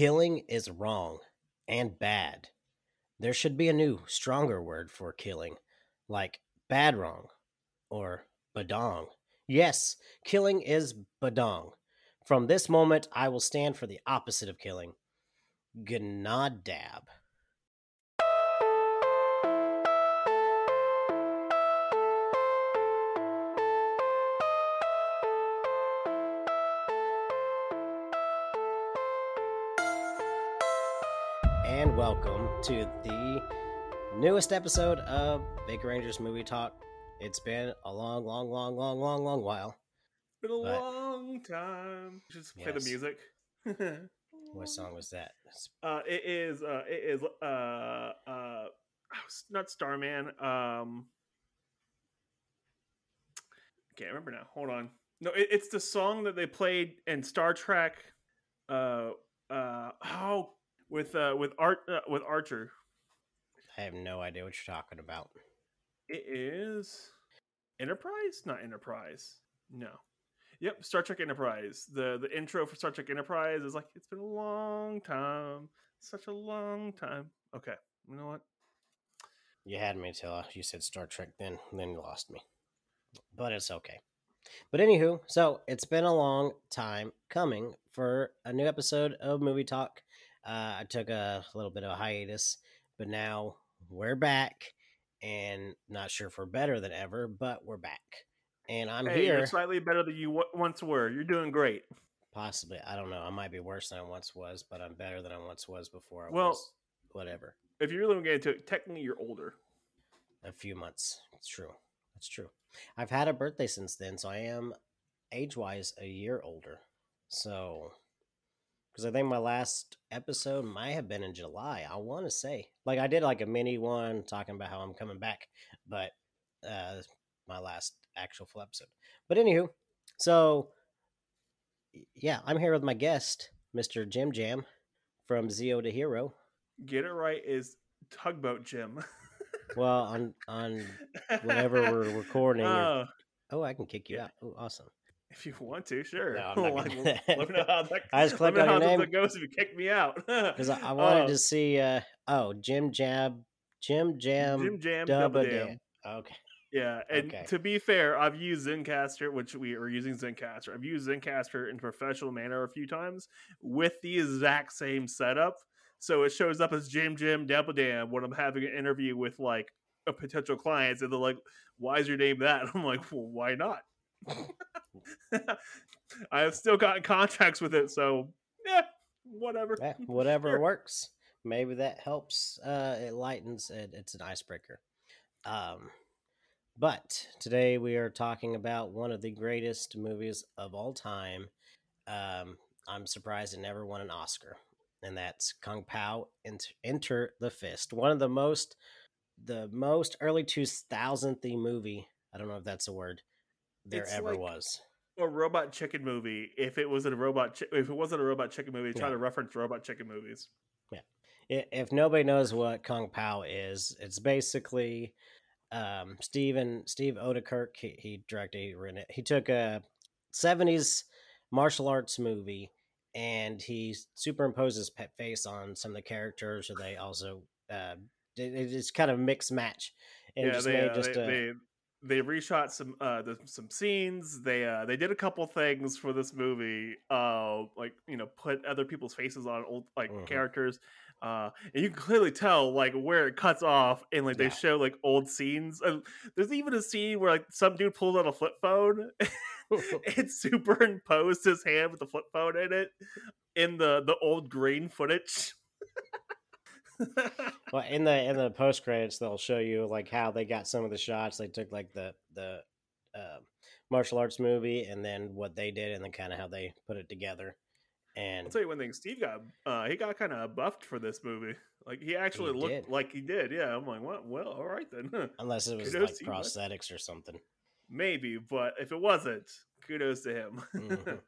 Killing is wrong and bad. There should be a new, stronger word for killing, like bad wrong or badong. Yes, killing is badong. From this moment, I will stand for the opposite of killing. Gnadab. To the newest episode of Baker Rangers Movie Talk. It's been a long, long, long, long, long, long while. Been a But- long time. Just play Yes. the music. What song was that? It's- uh, it is. Uh, it is. Uh, uh, not Starman. Um, can't remember now. Hold on. No, it, it's the song that they played in Star Trek. Uh, uh, oh, with uh, with Art uh, with Archer. I have no idea what you're talking about. It is Enterprise, not Enterprise. No. Yep, Star Trek Enterprise. The the intro for Star Trek Enterprise is like it's been a long time, such a long time. Okay, you know what? You had me till you said Star Trek, then then you lost me. But it's okay. But anywho, so it's been a long time coming for a new episode of Movie Talk. Uh, I took a little bit of a hiatus, but now we're back, and not sure if we're better than ever, but we're back, and I'm hey, here. you're slightly better than you w- once were. You're doing great. Possibly, I don't know. I might be worse than I once was, but I'm better than I once was before. I Well- was whatever. If you really want to get into it, technically you're older. a few months. It's true. That's true. I've had a birthday since then, so I am age wise a year older. So, because I think my last episode might have been in July. I want to say, like, I did like a mini one talking about how I'm coming back, but uh, my last actual full episode. But anywho, so yeah, I'm here with my guest, Mr. Jim Jam from Zeo to Hero. Get it right is tugboat Jim. Well, on on whenever we're recording, or Oh, Oh, I can kick you Yeah. out. Oh, awesome. If you want to, sure. No, I'm not Like, gonna- let me know how that. I just let clicked me know on your name. that goes if you kick me out. Because I, I wanted Oh, to see. Uh, oh, Jim Jab, Jim Jam, Jim Jam Dubba Dam. Dam. Okay. Yeah, and Okay. to be fair, I've used Zencastr, which we are using Zencastr. I've used Zencastr in professional manner a few times with the exact same setup. So it shows up as Jim Jim Dabba Dam when I'm having an interview with like a potential clients, and they're like, "Why is your name that?" I'm like, "Well, why not?" I have still got contracts with it, so yeah, whatever. Yeah, whatever Sure. works. Maybe that helps. Uh, it lightens. It, it's an icebreaker. Um, but today we are talking about one of the greatest movies of all time. Um, I'm surprised it never won an Oscar, and that's Kung Pow Enter, Enter the Fist. One of the most, the most early 2000 theme movie. I don't know if that's a word. There It's ever like- was. A robot chicken movie. If it was a robot, chi- if it wasn't a robot chicken movie, try Yeah. to reference robot chicken movies. Yeah. if nobody knows what Kung Pow is, it's basically um, Steven Steve Oedekerk. He, he directed, he written it. He took a '70s martial arts movie and he superimposes pet face on some of the characters. So they also uh, it's kind of a mixed match and yeah, just they, made uh, just they, a they reshot some uh the, some scenes. They uh they did a couple things for this movie. Uh, like you know, put other people's faces on old like Mhm. characters. Uh, and you can clearly tell like where it cuts off, and like they show like old scenes. And there's even a scene where like some dude pulls out a flip phone. it superimposed his hand with the flip phone in it in the the old green footage. Well, in the in the post credits, they'll show you like how they got some of the shots. They took like the the uh, martial arts movie, and then what they did, and then kind of how they put it together. And I'll tell you one thing. Steve got uh, he got kind of buffed for this movie. Like he actually looked did. like he did. Yeah, I'm like, what? Well, all right then. Unless it was kudos like to you, bud. prosthetics or something. Maybe, but if it wasn't, kudos to him. Mhm.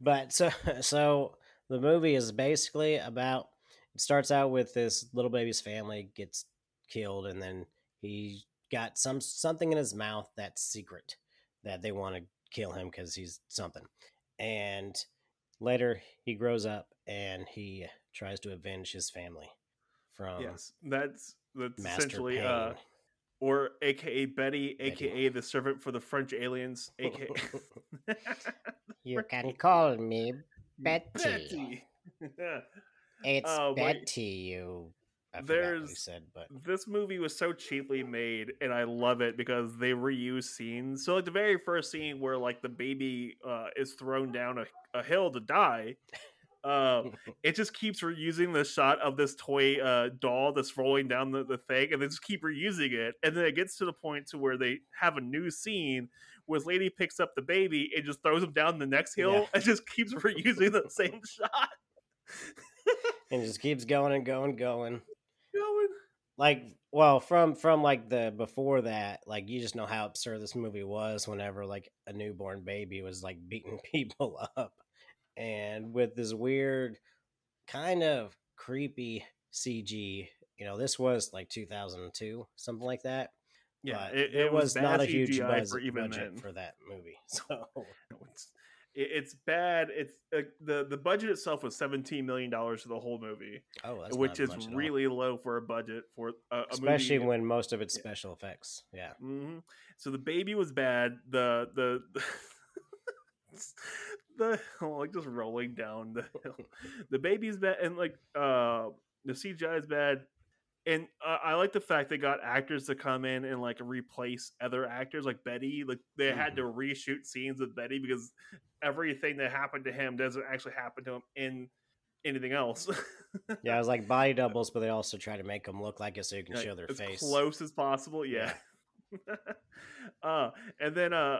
but so so the movie is basically about. Starts out with this little baby's family gets killed, and then he got some something in his mouth that's secret that they want to kill him because he's something. And later he grows up and he tries to avenge his family from yes, that's that's Master essentially Pain. uh, or AKA Betty, Betty. AKA the servant for the French aliens, AKA you can call me Betty. Betty. It's but- Betty. You. I forgot what he There's- said, but this movie was so cheaply made and i love it because they reuse scenes so like the very first scene where like the baby uh, is thrown down a, a hill to die uh, it just keeps reusing the shot of this toy uh, doll that's rolling down the, the thing and they just keep reusing it and then it gets to the point to where they have a new scene where this lady picks up the baby and just throws him down the next hill Yeah. and just keeps reusing the same shot and it just keeps going and going, going. Going. Like, well, from from like the before that, like you just know how absurd this movie was. Whenever like a newborn baby was like beating people up, and with this weird, kind of creepy CG. You know, this was like 2002, something like that. yeah but it, it, was, not a huge CGI budget, for budget for that movie. So it's bad. It's uh, the the budget itself was seventeen million dollars for the whole movie, oh, that's which is much at all. really low for a budget for a, a especially movie. when most of it's Yeah. special effects. Yeah, hmm So the baby was bad. The the. the like just rolling down the hill. The baby's bad, and like uh the CGI is bad. And uh, I like the fact they got actors to come in and like replace other actors, like Betty. Like they had to reshoot scenes with Betty because everything that happened to him doesn't actually happen to him in anything else. yeah, it was like body doubles, but they also try to make them look like it so you can Like, show their as face. close as possible. Yeah. uh, and then uh,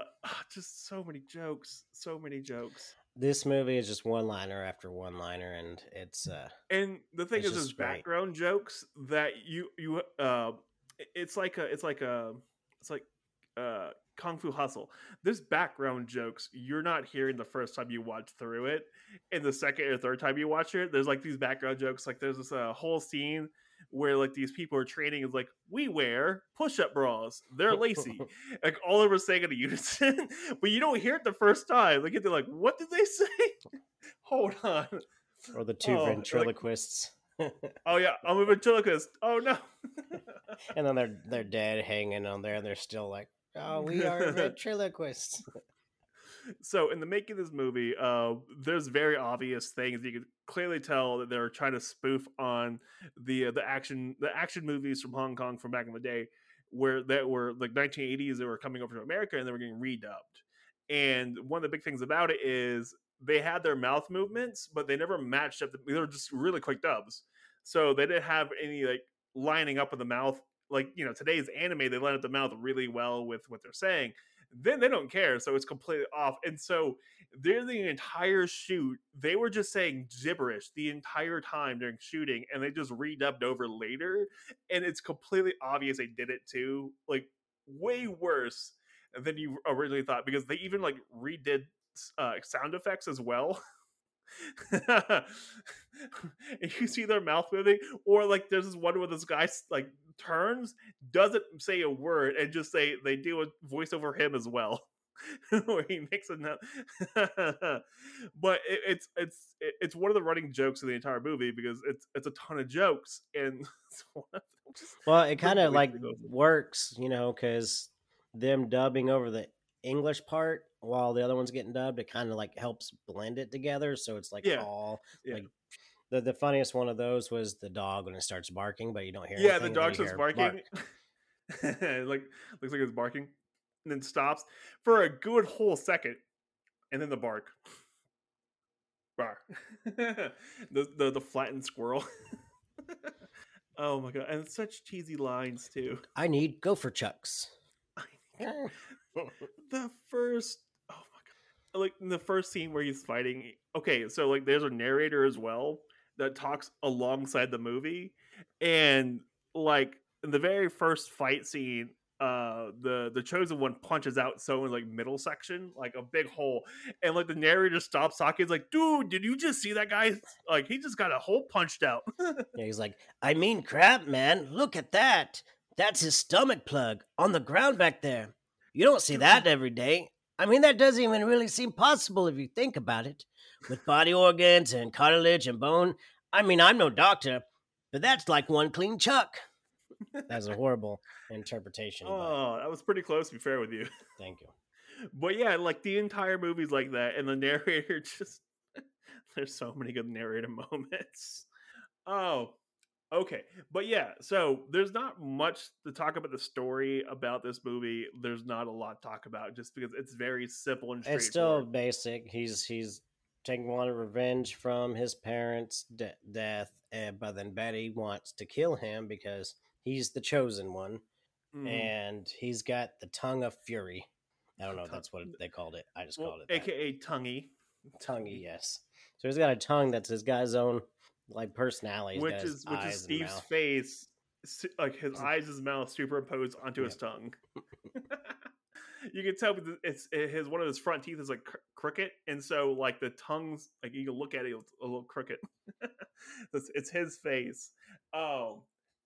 just so many jokes, so many jokes. This movie is just one liner after one liner, and it's uh, And the thing is, there's background jokes that you you uh, it's like a it's like a it's like uh kung fu hustle. There's background jokes you're not hearing the first time you watch through it, and the second or third time you watch it, there's like these background jokes. Like there's this uh, whole scene where like these people are training is like we wear push-up bras. They're lacy. Like all of are saying it in unison but you don't hear it the first time. Like they're like what did they say? Hold on. Or the two Oh, like- ventriloquists, Oh yeah, I'm a ventriloquist. Oh no. and then they're they're dead hanging on there, and they're still like, "Oh, we are ventriloquists." So in the making of this movie, uh, there's very obvious things you can clearly tell that they're trying to spoof on the uh, the action the action movies from Hong Kong from back in the day, where that were like 1980s. They were coming over to America and they were getting redubbed. And one of the big things about it is they had their mouth movements, but they never matched up. The, they were just really quick dubs, so they didn't have any like lining up of the mouth. Like you know, today's anime, they line up the mouth really well with what they're saying. Then they don't care, so it's completely off. And so during the entire shoot, they were just saying gibberish the entire time during shooting, and they just redubbed over later. And it's completely obvious they did it too, like way worse than you originally thought, because they even like redid uh, sound effects as well. you see their mouth moving, or like there's this one where this guy like turns, doesn't say a word, and just say they do a voiceover him as well, where he makes note. but it, it's it's it- it's one of the running jokes of the entire movie because it's it's a ton of jokes, and it's one of them Well, it kind of like works, you know, because them dubbing over the English part while the other one's getting dubbed, it kind of like helps blend it together. So it's like Yeah. all Yeah. like the the funniest one of those was the dog when it starts barking, but you don't hear. It. Yeah, the dog starts barking. like looks like it's barking, and then stops for a good whole second, and then the bark. Bar. the, the the flattened squirrel. oh my god, and such cheesy lines too. I need gopher chucks. Eh. the first oh my god like in the first scene where he's fighting okay so like there's a narrator as well that talks alongside the movie and like in the very first fight scene uh the the chosen one punches out someone's like middle section like a big hole and like the narrator stops talking he's like dude did you just see that guy like he just got a hole punched out Yeah, he's like, I mean, crap, man. Look at that. That's his stomach plug on the ground back there. You don't see that every day. I mean, that doesn't even really seem possible if you think about it. With body organs and cartilage and bone. I mean, I'm no doctor, but that's like one clean chuck. That's a horrible interpretation. Oh, that was pretty close. To be fair with you, thank you. but yeah, like the entire movie's like that, and the narrator just there's so many good narrator moments. Oh, okay, but yeah, so there's not much to talk about the story about this movie. There's not a lot to talk about just because it's very simple and straightforward. It's still basic. He's he's taking one revenge from his parents' de- death, and but then Betty wants to kill him because he's the chosen one, Mhm. and he's got the tongue of fury. I don't know if that's what they called it. I just well, called it that. aka Tonguey, tonguey. Yes. So he's got a tongue that's his guy's own like personality. Which is which is Steve's face, like his eyes, his mouth superimposed onto his tongue. you can tell it's it- his one of his front teeth is like cr- crooked, and so like the tongue's like you can look at it, it's a little crooked. it's, it's his face. Oh,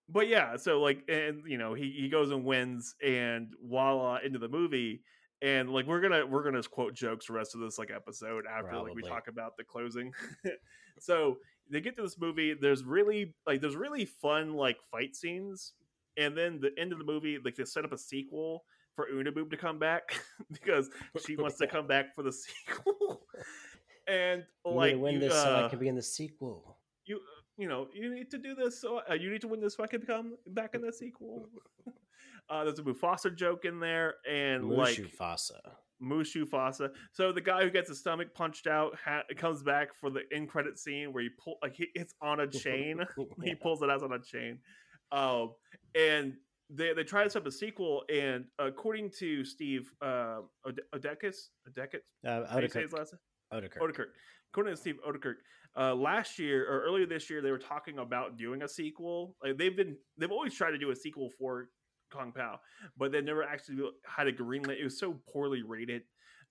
but yeah, so like and you know he he goes and wins, and voila into the movie. And like we're gonna we're gonna quote jokes the rest of this like episode after like we talk about the closing. so they get to this movie there's really like there's really fun like fight scenes and then the end of the movie like they set up a sequel for Unaboob to come back because she wants to come back for the sequel and like win you, this so I uh, can be in the sequel. you you know you need to do this so uh, you need to win this so I can come back in the sequel uh there's a Mufasa joke in there and like Mushu Fasa. Mushu Fasa. So the guy who gets his stomach punched out ha- comes back for the end credit scene where he pull like he, it's on a chain. he pulls it out on a chain. Um, and they they try to set up a sequel, and according to Steve uh, Ode- Odekis, Odekis, Uh, how do you say his last name? Oedekerk. Oedekerk. According to Steve Oedekerk, uh, last year or earlier this year, they were talking about doing a sequel. Like they've been, they've always tried to do a sequel for Kung Pow, but they never actually had a greenlit. It was so poorly rated.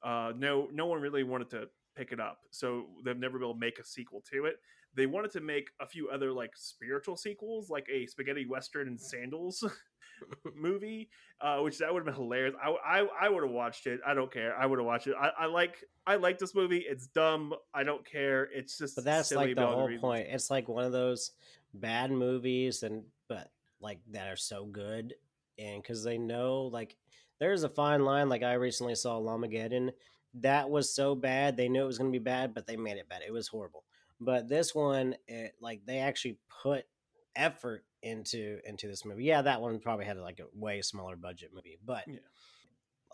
Uh, no, no one really wanted to pick it up, so they've never been able to make a sequel to it. They wanted to make a few other like spiritual sequels, like a spaghetti western and sandals movie, uh, which that would have been hilarious. I I, I would have watched it. I don't care. I would have watched it. I, I like I like this movie. It's dumb. I don't care. It's just But that's silly like the whole reason. point. It's like one of those bad movies, and but like that are so good, and because they know like there's a fine line. Like I recently saw Llamageddon, that was so bad. They knew it was going to be bad, but they made it bad. It was horrible. But this one, it, like they actually put effort into into this movie. Yeah, that one probably had like a way smaller budget movie, but Yeah.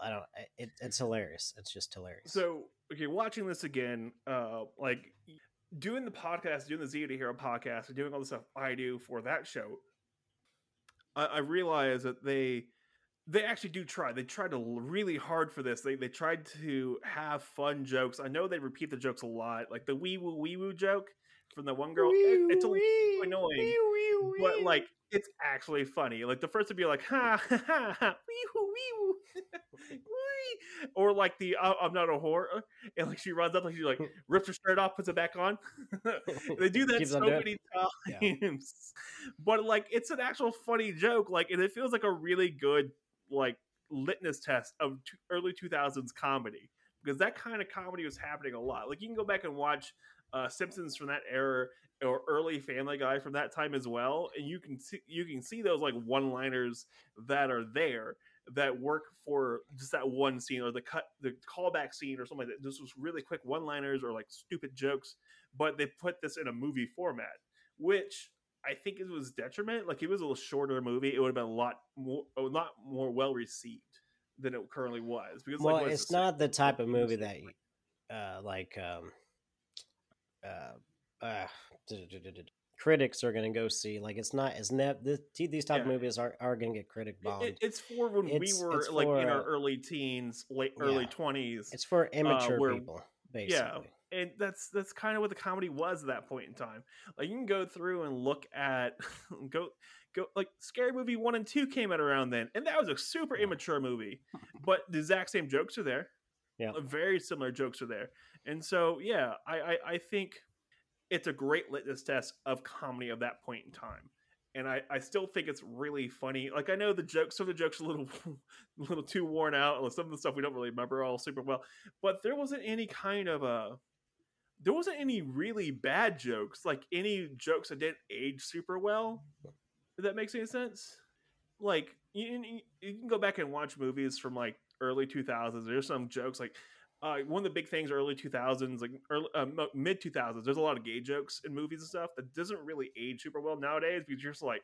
I don't. It, it's hilarious. It's just hilarious. So okay, watching this again, uh, like doing the podcast, doing the Zeo to Hero podcast, and doing all the stuff I do for that show, I, I realize that they they actually do try. They tried to really hard for this. They they tried to have fun jokes. I know they repeat the jokes a lot, like the wee woo wee woo joke from the one girl. it- it's a little annoying, but like it's actually funny. Like the first would be like ha ha ha, ha wee woo wee woo, wee, or like the I'm not a whore, and like she runs up like she like rips her shirt off, puts it back on. they do that so many Yeah. times, but like it's an actual funny joke. Like and it feels like a really good like litmus test of early 2000s comedy because that kind of comedy was happening a lot. Like you can go back and watch uh, Simpsons from that era or early Family Guy from that time as well, and you can see you can see those like one-liners that are there that work for just that one scene or the cut the callback scene or something like that. This was really quick one-liners or like stupid jokes, but they put this in a movie format, which I think it was detriment. Like it was a little shorter movie, it would have been a lot more, a lot more well received than it currently was. Because well, like, it's not the type of movie that uh like um uh uh critics are gonna go see like it's not it's ne- this, these type of movies are, are gonna get critic It- bombed it- it's for when It's- we were like in our uh, early teens, late early yeah. twenties, it's for immature where- people basically and that's that's kind of what the comedy was at that point in time. Like you can go through and look at go go like Scary Movie one and two came out around then, and that was a super immature movie, but the exact same jokes are there. Yeah. Uh, very similar jokes are there, and so yeah, I I, I think it's a great litmus test of comedy of that point in time. And I, I still think it's really funny. Like I know the jokes, some of the jokes are a little, a little too worn out. Some of the stuff we don't really remember all super well. But there wasn't any kind of a there wasn't any really bad jokes, like any jokes that didn't age super well. If that makes any sense, like you, you, can go back and watch movies from like early 2000s. There's some jokes like uh, one of the big things early 2000s, like early, uh, mid 2000s. There's a lot of gay jokes in movies and stuff that doesn't really age super well nowadays because you're just like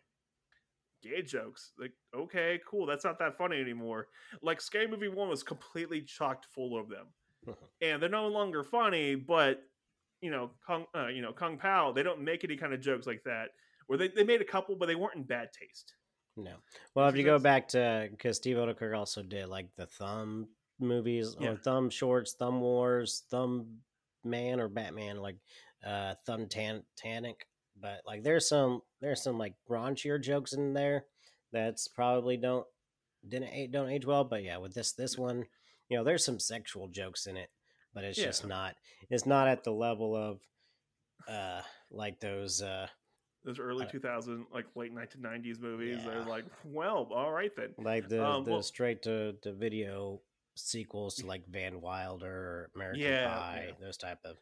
gay jokes. Like, okay, cool. That's not that funny anymore. Like, Scary Movie 1 was completely chocked full of them. and they're no longer funny, but, you know, Kung, uh, you know, Kung Pow, they don't make any kind of jokes like that. Where they, they made a couple, but they weren't in bad taste. No. Well, if you go back to, because Steve Oedekerk also did like the Thumb movies, yeah. or Thumb Shorts, Thumb Wars, Thumb Man or Batman, like uh Thumb Tan- Tanic but like there's some there's some like raunchier jokes in there that's probably don't didn't don't age well. But yeah, with this this one, you know, there's some sexual jokes in it, but it's yeah. just not it's not at the level of uh like those uh those early uh, 2000 like late 1990s movies yeah. they're like well all right then like the um, the well, straight to, to video sequels to like van wilder american yeah, pie yeah. those type of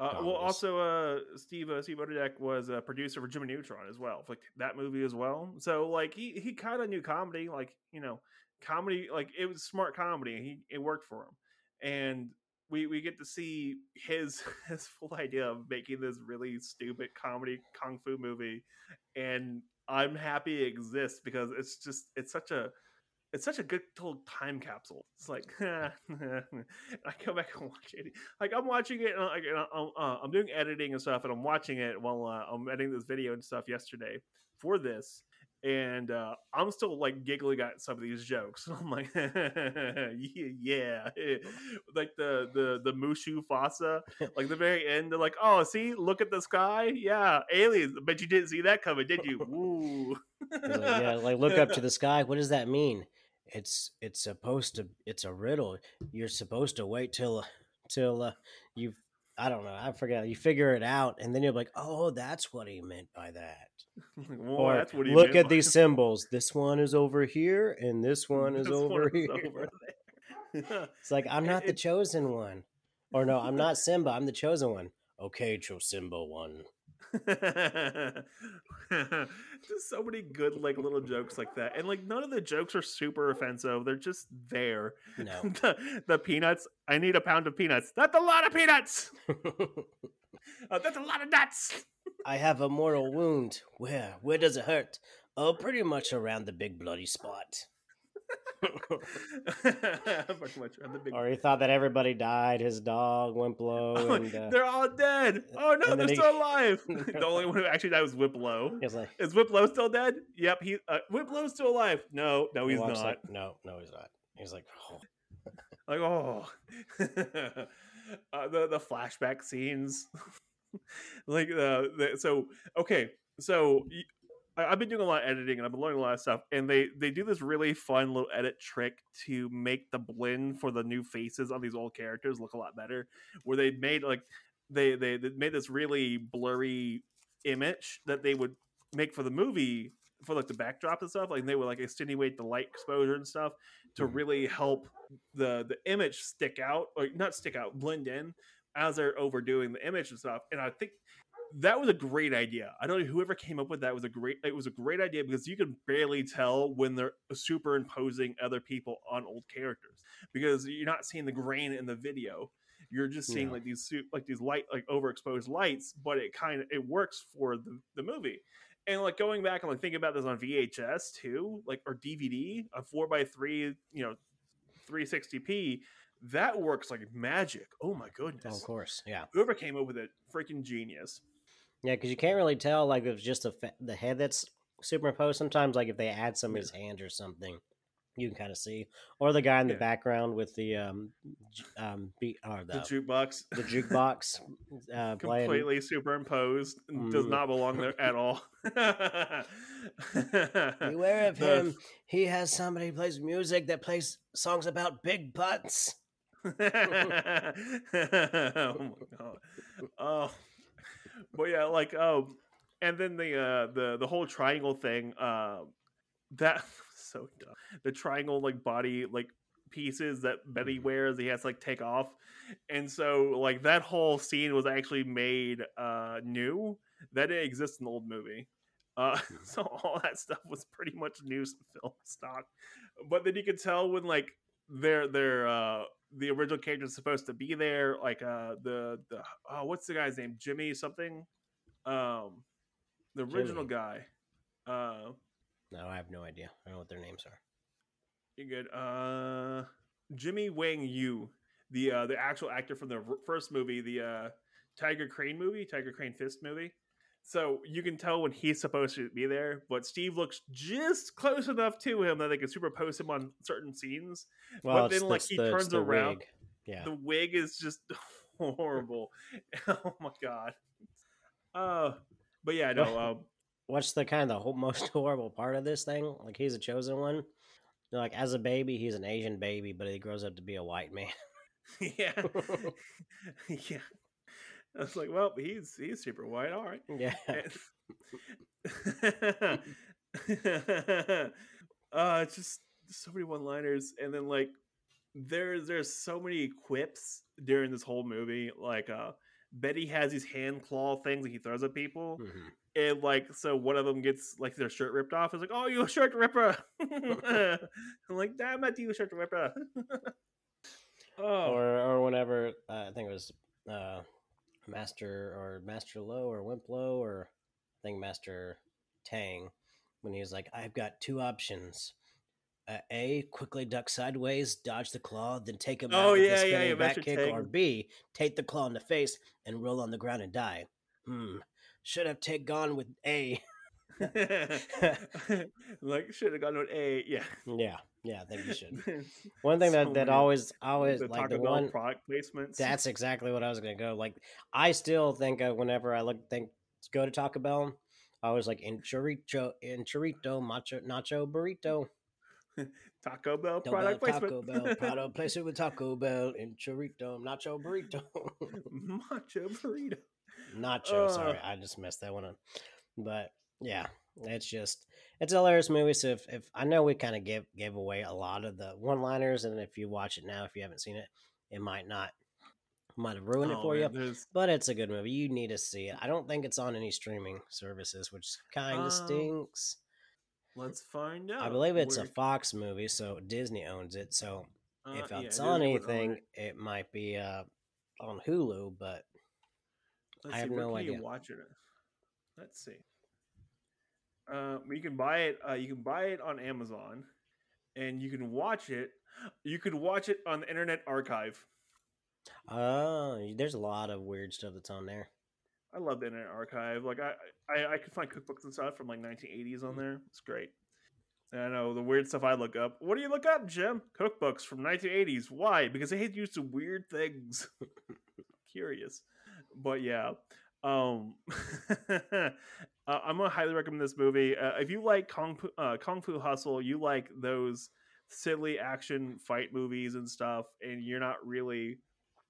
uh, well, also, uh, Steve uh, Steve Odedek was a producer for Jimmy Neutron as well, like that movie as well. So, like, he he kind of knew comedy, like you know, comedy, like it was smart comedy. He it worked for him, and we we get to see his his full idea of making this really stupid comedy kung fu movie, and I'm happy it exists because it's just it's such a it's such a good little time capsule. It's like I go back and watch it. Like I'm watching it, and, I, am uh, I'm doing editing and stuff, and I'm watching it while uh, I'm editing this video and stuff yesterday for this, and uh, I'm still like giggling at some of these jokes. I'm like, yeah, like the the the Mushu Fasa, like the very end. They're like, oh, see, look at the sky, yeah, aliens. But you didn't see that coming, did you? Woo. like, yeah, like look up to the sky. What does that mean? it's it's supposed to it's a riddle. You're supposed to wait till till uh, you I don't know I forget you figure it out and then you're like oh that's what he meant by that. well, or that's what look at these symbols. This one is over here and this one is this over one here. Over it's like I'm not the chosen one, or no, I'm not Simba. I'm the chosen one. Okay, Simba one. just so many good like little jokes like that and like none of the jokes are super offensive they're just there no the, the peanuts i need a pound of peanuts that's a lot of peanuts uh, that's a lot of nuts i have a mortal wound where where does it hurt oh pretty much around the big bloody spot Pretty much around the big or he thought that everybody died. His dog Wimp Lo. Oh, and, uh, they're all dead. Oh no, they're he, still alive. the only one who actually died was Wimp Lo. Like, Is Wimp Lo still dead? Yep. He uh, Wimp Lo's still alive. No, no, he's not. Like, no, no, he's not. He's like, oh. like oh, uh, the the flashback scenes, like the, the so okay. So I've been doing a lot of editing and I've been learning a lot of stuff, and they they do this really fun little edit trick to make the blend for the new faces on these old characters look a lot better. Where they made like they they, they made this really blurry image that they would make for the movie for like the backdrop and stuff. Like they would like extenuate the light exposure and stuff to mm-hmm. really help the the image stick out or not stick out, blend in as they're overdoing the image and stuff. And I think that was a great idea. I don't know whoever came up with that was a great. It was a great idea because you can barely tell when they're superimposing other people on old characters because you're not seeing the grain in the video. You're just seeing yeah. like these like these light like overexposed lights, but it kind of it works for the the movie. And like going back and like thinking about this on VHS too, like or DVD, a four by three, you know, 360p that works like magic. Oh my goodness! Oh, of course, yeah. Whoever came up with it, freaking genius. Yeah, because you can't really tell like if it's just a fa- the head that's superimposed. Sometimes, like if they add some of his hand or something, you can kind of see, or the guy in the yeah. background with the um um beat or the, the jukebox, the jukebox, uh, completely playing. superimposed, mm. does not belong there at all. Beware of him. He has somebody who plays music that plays songs about big butts. oh my god! Oh but yeah, like um, and then the uh the the whole triangle thing, uh, that so dumb. The triangle like body like pieces that Betty Mhm. wears. He has to like take off, and so like that whole scene was actually made uh new. That didn't exist in the old movie. Uh, so all that stuff was pretty much new film stock. But then you could tell when like their their uh the original character is supposed to be there, like uh the the oh what's the guy's name Jimmy something, um the original Jimmy. guy. Uh, No, I have no idea. I don't know what their names are. You're good. Uh, Jimmy Wang Yu, the uh the actual actor from the first movie, the uh Tiger Crane movie, Tiger Crane Fist movie. So you can tell when he's supposed to be there, but Steve looks just close enough to him that they can superpose him on certain scenes. Well, But then, like, he the- turns the around, wig. Yeah. The wig is just horrible. oh my god. Uh, but yeah, no. Um, What's the kind of the whole, most horrible part of this thing? Like he's a chosen one. Like as a baby, he's an Asian baby, but he grows up to be a white man. yeah, yeah. I was like, well, he's he's super white. All right. yeah. Uh it's just so many one liners and then like there's there's so many quips during this whole movie like uh betty has these hand claw things that he throws at people Mhm. and like so one of them gets like their shirt ripped off it's like oh you a shirt ripper i'm like damn it you a shirt ripper oh Or or whenever uh, I think it was uh, Master or Master Low or Wimp Lo or I think Master Tang when he was like, I've got two options. Uh, a, quickly duck sideways, dodge the claw, then take him Oh, out with yeah, a spinning yeah, back Master kick, or B, take the claw in the face and roll on the ground and die. Hmm. Should have take gone with A. like should have gone an a yeah yeah, yeah, I think you should. One thing that, So that many- always always the like Taco the Bell one product placements. That's exactly what I was gonna go. Like, I still think of whenever I look think go to Taco Bell, I was like in chorizo, in chorito, macho, nacho burrito. Taco Bell Taco product Bell, placement. Taco Bell, product place it with Taco Bell in chorito, nacho burrito. Macho burrito. nacho, sorry, Uh. I just messed that one up. But yeah, it's just it's a hilarious movie. So if, if I know we kind of gave gave away a lot of the one liners, and if you watch it now, if you haven't seen it, it might not might have ruined it Oh, for man, you. there's- But it's a good movie. You need to see it. I don't think it's on any streaming services, which kind Um, of stinks. Let's find out. I believe it's a We're- Fox movie, so Disney owns it. So uh, if yeah, it's on anything, it. it might be uh, on Hulu. But Let's I see, have where no idea. watch it. Let's see. Uh, you can buy it. Uh, you can buy it on Amazon, and you can watch it. You could watch it on the Internet Archive. uh, there's a lot of weird stuff that's on there. I love the Internet Archive. Like I, I, I could find cookbooks and stuff from like 1980s Mm. on there. It's great. And I know the weird stuff I look up. What do you look up, Jim? Cookbooks from 1980s. Why? Because they had used some weird things. Curious, but yeah. Um, uh, I'm gonna highly recommend this movie. Uh, if you like Kung Fu, uh, Kung Fu Hustle, you like those silly action fight movies and stuff, and you're not really,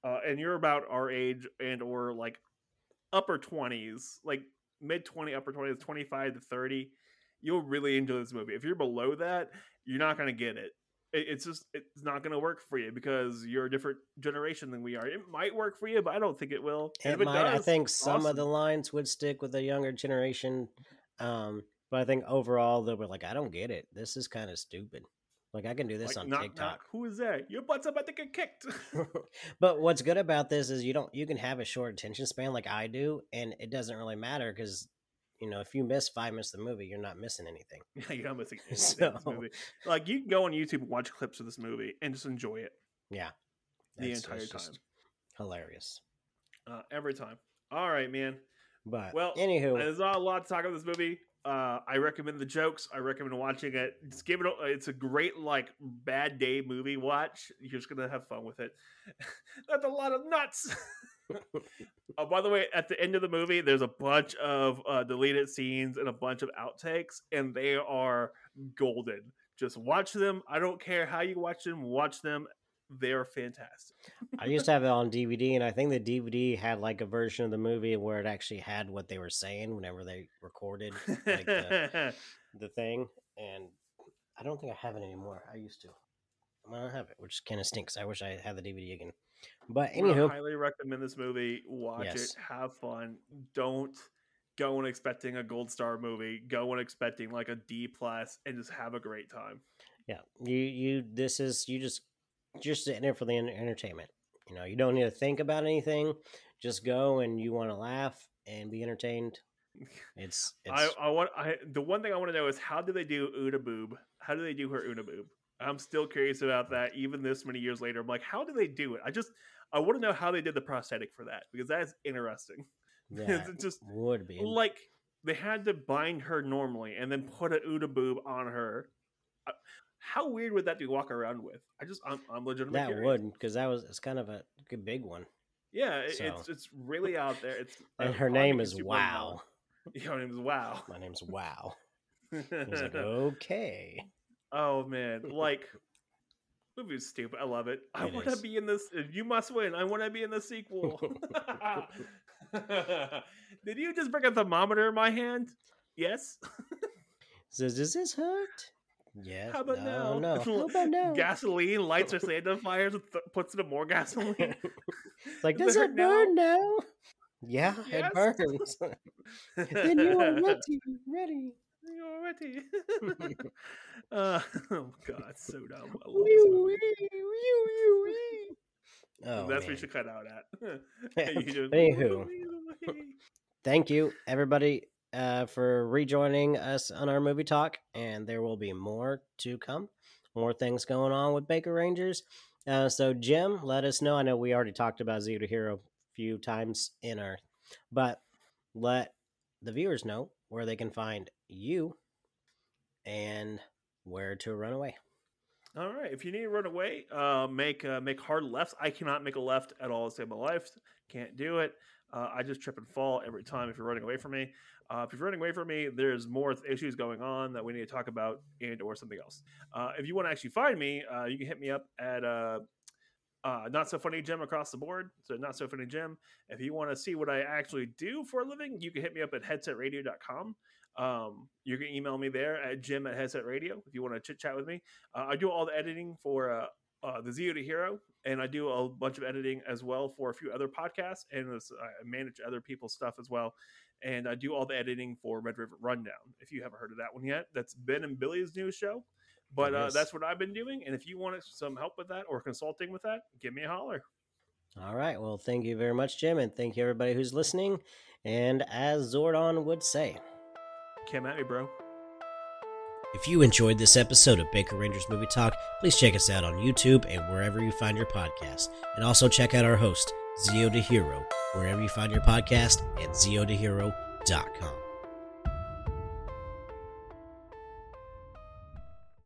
uh, and you're about our age and or like upper 20s, like mid 20, upper 20s, 25 to 30, you'll really enjoy this movie. If you're below that, you're not to get it. It. It's just, it's not going to work for you because you're a different generation than we are. It might work for you, but I don't think it will. And It if might. I does, think some of the lines would stick with the younger generation, um, but I think overall they'll be like, I don't get it. This is kind of stupid. Like I can do this Like, on knock, TikTok. knock, who is that? Your butt's about to get kicked. but what's good about this is you don't you can have a short attention span like I do, and it doesn't really matter because you know if you miss five minutes of the movie, you're not missing anything. yeah, you're not missing anything So- movie. Like, you can go on YouTube and watch clips of this movie and just enjoy it Yeah, the entire it's time. hilarious. Uh, every time. All right, man. But Well, anywho, There's not a lot to talk about this movie. Uh, I recommend the jokes. I recommend watching it. Just give it. A, it's a great like bad day movie watch. You're just gonna have fun with it. That's a lot of nuts. Oh, by the way, at the end of the movie, there's a bunch of uh, deleted scenes and a bunch of outtakes, and they are golden. Just watch them. I don't care how you watch them. Watch them. They're fantastic. I used to have it on DVD, and I think the DVD had like a version of the movie where it actually had what they were saying whenever they recorded like the, the thing. And I don't think I have it anymore. I used to. I don't have it, which kind of stinks. I wish I had the DVD again. But anywho, highly recommend this movie. Watch Yes. it, have fun. Don't go in expecting a gold star movie. Go in expecting like a D plus, and just have a great time. yeah, you you this is you just just sitting there for the entertainment. You know, you don't need to think about anything. Just go and you want to laugh and be entertained. It's, it's I, I want I the one thing I want to know is how do they do Una Boob? How do they do her Una Boob? I'm still curious about that. Even this many years later, I'm like, how do they do it? I just I want to know how they did the prosthetic for that because that is interesting. yeah, it's just would be like they had to bind her normally and then put an Una Boob on her. Uh, How weird would that be to walk around with? I just I'm, I'm legitimately that curious. would because that was it's kind of a good big one. Yeah, it, So. it's it's really out there. It's And her name is Wow. Yeah, her name is Wow. My name's Wow. Like, okay. Oh man, like movie's stupid. I love it. I want to be in this. You must win. I want to be in the sequel. Did you just bring a thermometer in my hand? Yes. Says, does this hurt? Yes. How about no, now? No. How about now? Gasoline lights her Santa fires, and th- puts in more gasoline. it's like, Does does it it hurt now? burn now? Yeah, Yes. it burns. then you are ready. Ready. You're ready. uh, oh god, so dumb. I love this movie. Oh, That's what you should cut out at. Anywho. Thank you, everybody, uh, for rejoining us on our movie talk. And there will be more to come, more things going on with Baker Rangers. Uh, so, Jim, let us know. I know we already talked about Zeo to Hero a few times in our, but let the viewers know where they can find you and where to run away. All right. If you need to run away, uh, make uh, make hard lefts. I cannot make a left at all to save my life. Can't do it. Uh, I just trip and fall every time if you're running away from me. Uh, if you're running away from me, there's more th- issues going on that we need to talk about and or something else. Uh, if you want to actually find me, uh, you can hit me up at uh, uh, not so funny Jim across the board. So not so funny Jim. If you want to see what I actually do for a living, you can hit me up at headsetradio.com. Um, you can email me there at jim at headset radio if you want to chit chat with me. Uh, I do all the editing for uh, uh, the Zeo to Hero, and I do a bunch of editing as well for a few other podcasts, and it's- I manage other people's stuff as well. And I do all the editing for Red River Rundown. If you haven't heard of that one yet, that's Ben and Billy's new show. But uh, that's what I've been doing. And if you want some help with that or consulting with that, give me a holler. All right. Well, thank you very much, Jim. And thank you, everybody who's listening. And as Zordon would say, Come at me, bro. If you enjoyed this episode of Baker Rangers Movie Talk, please check us out on YouTube and wherever you find your podcast. And also check out our host, Zeo to Hero, wherever you find your podcast, and zeotohero.com.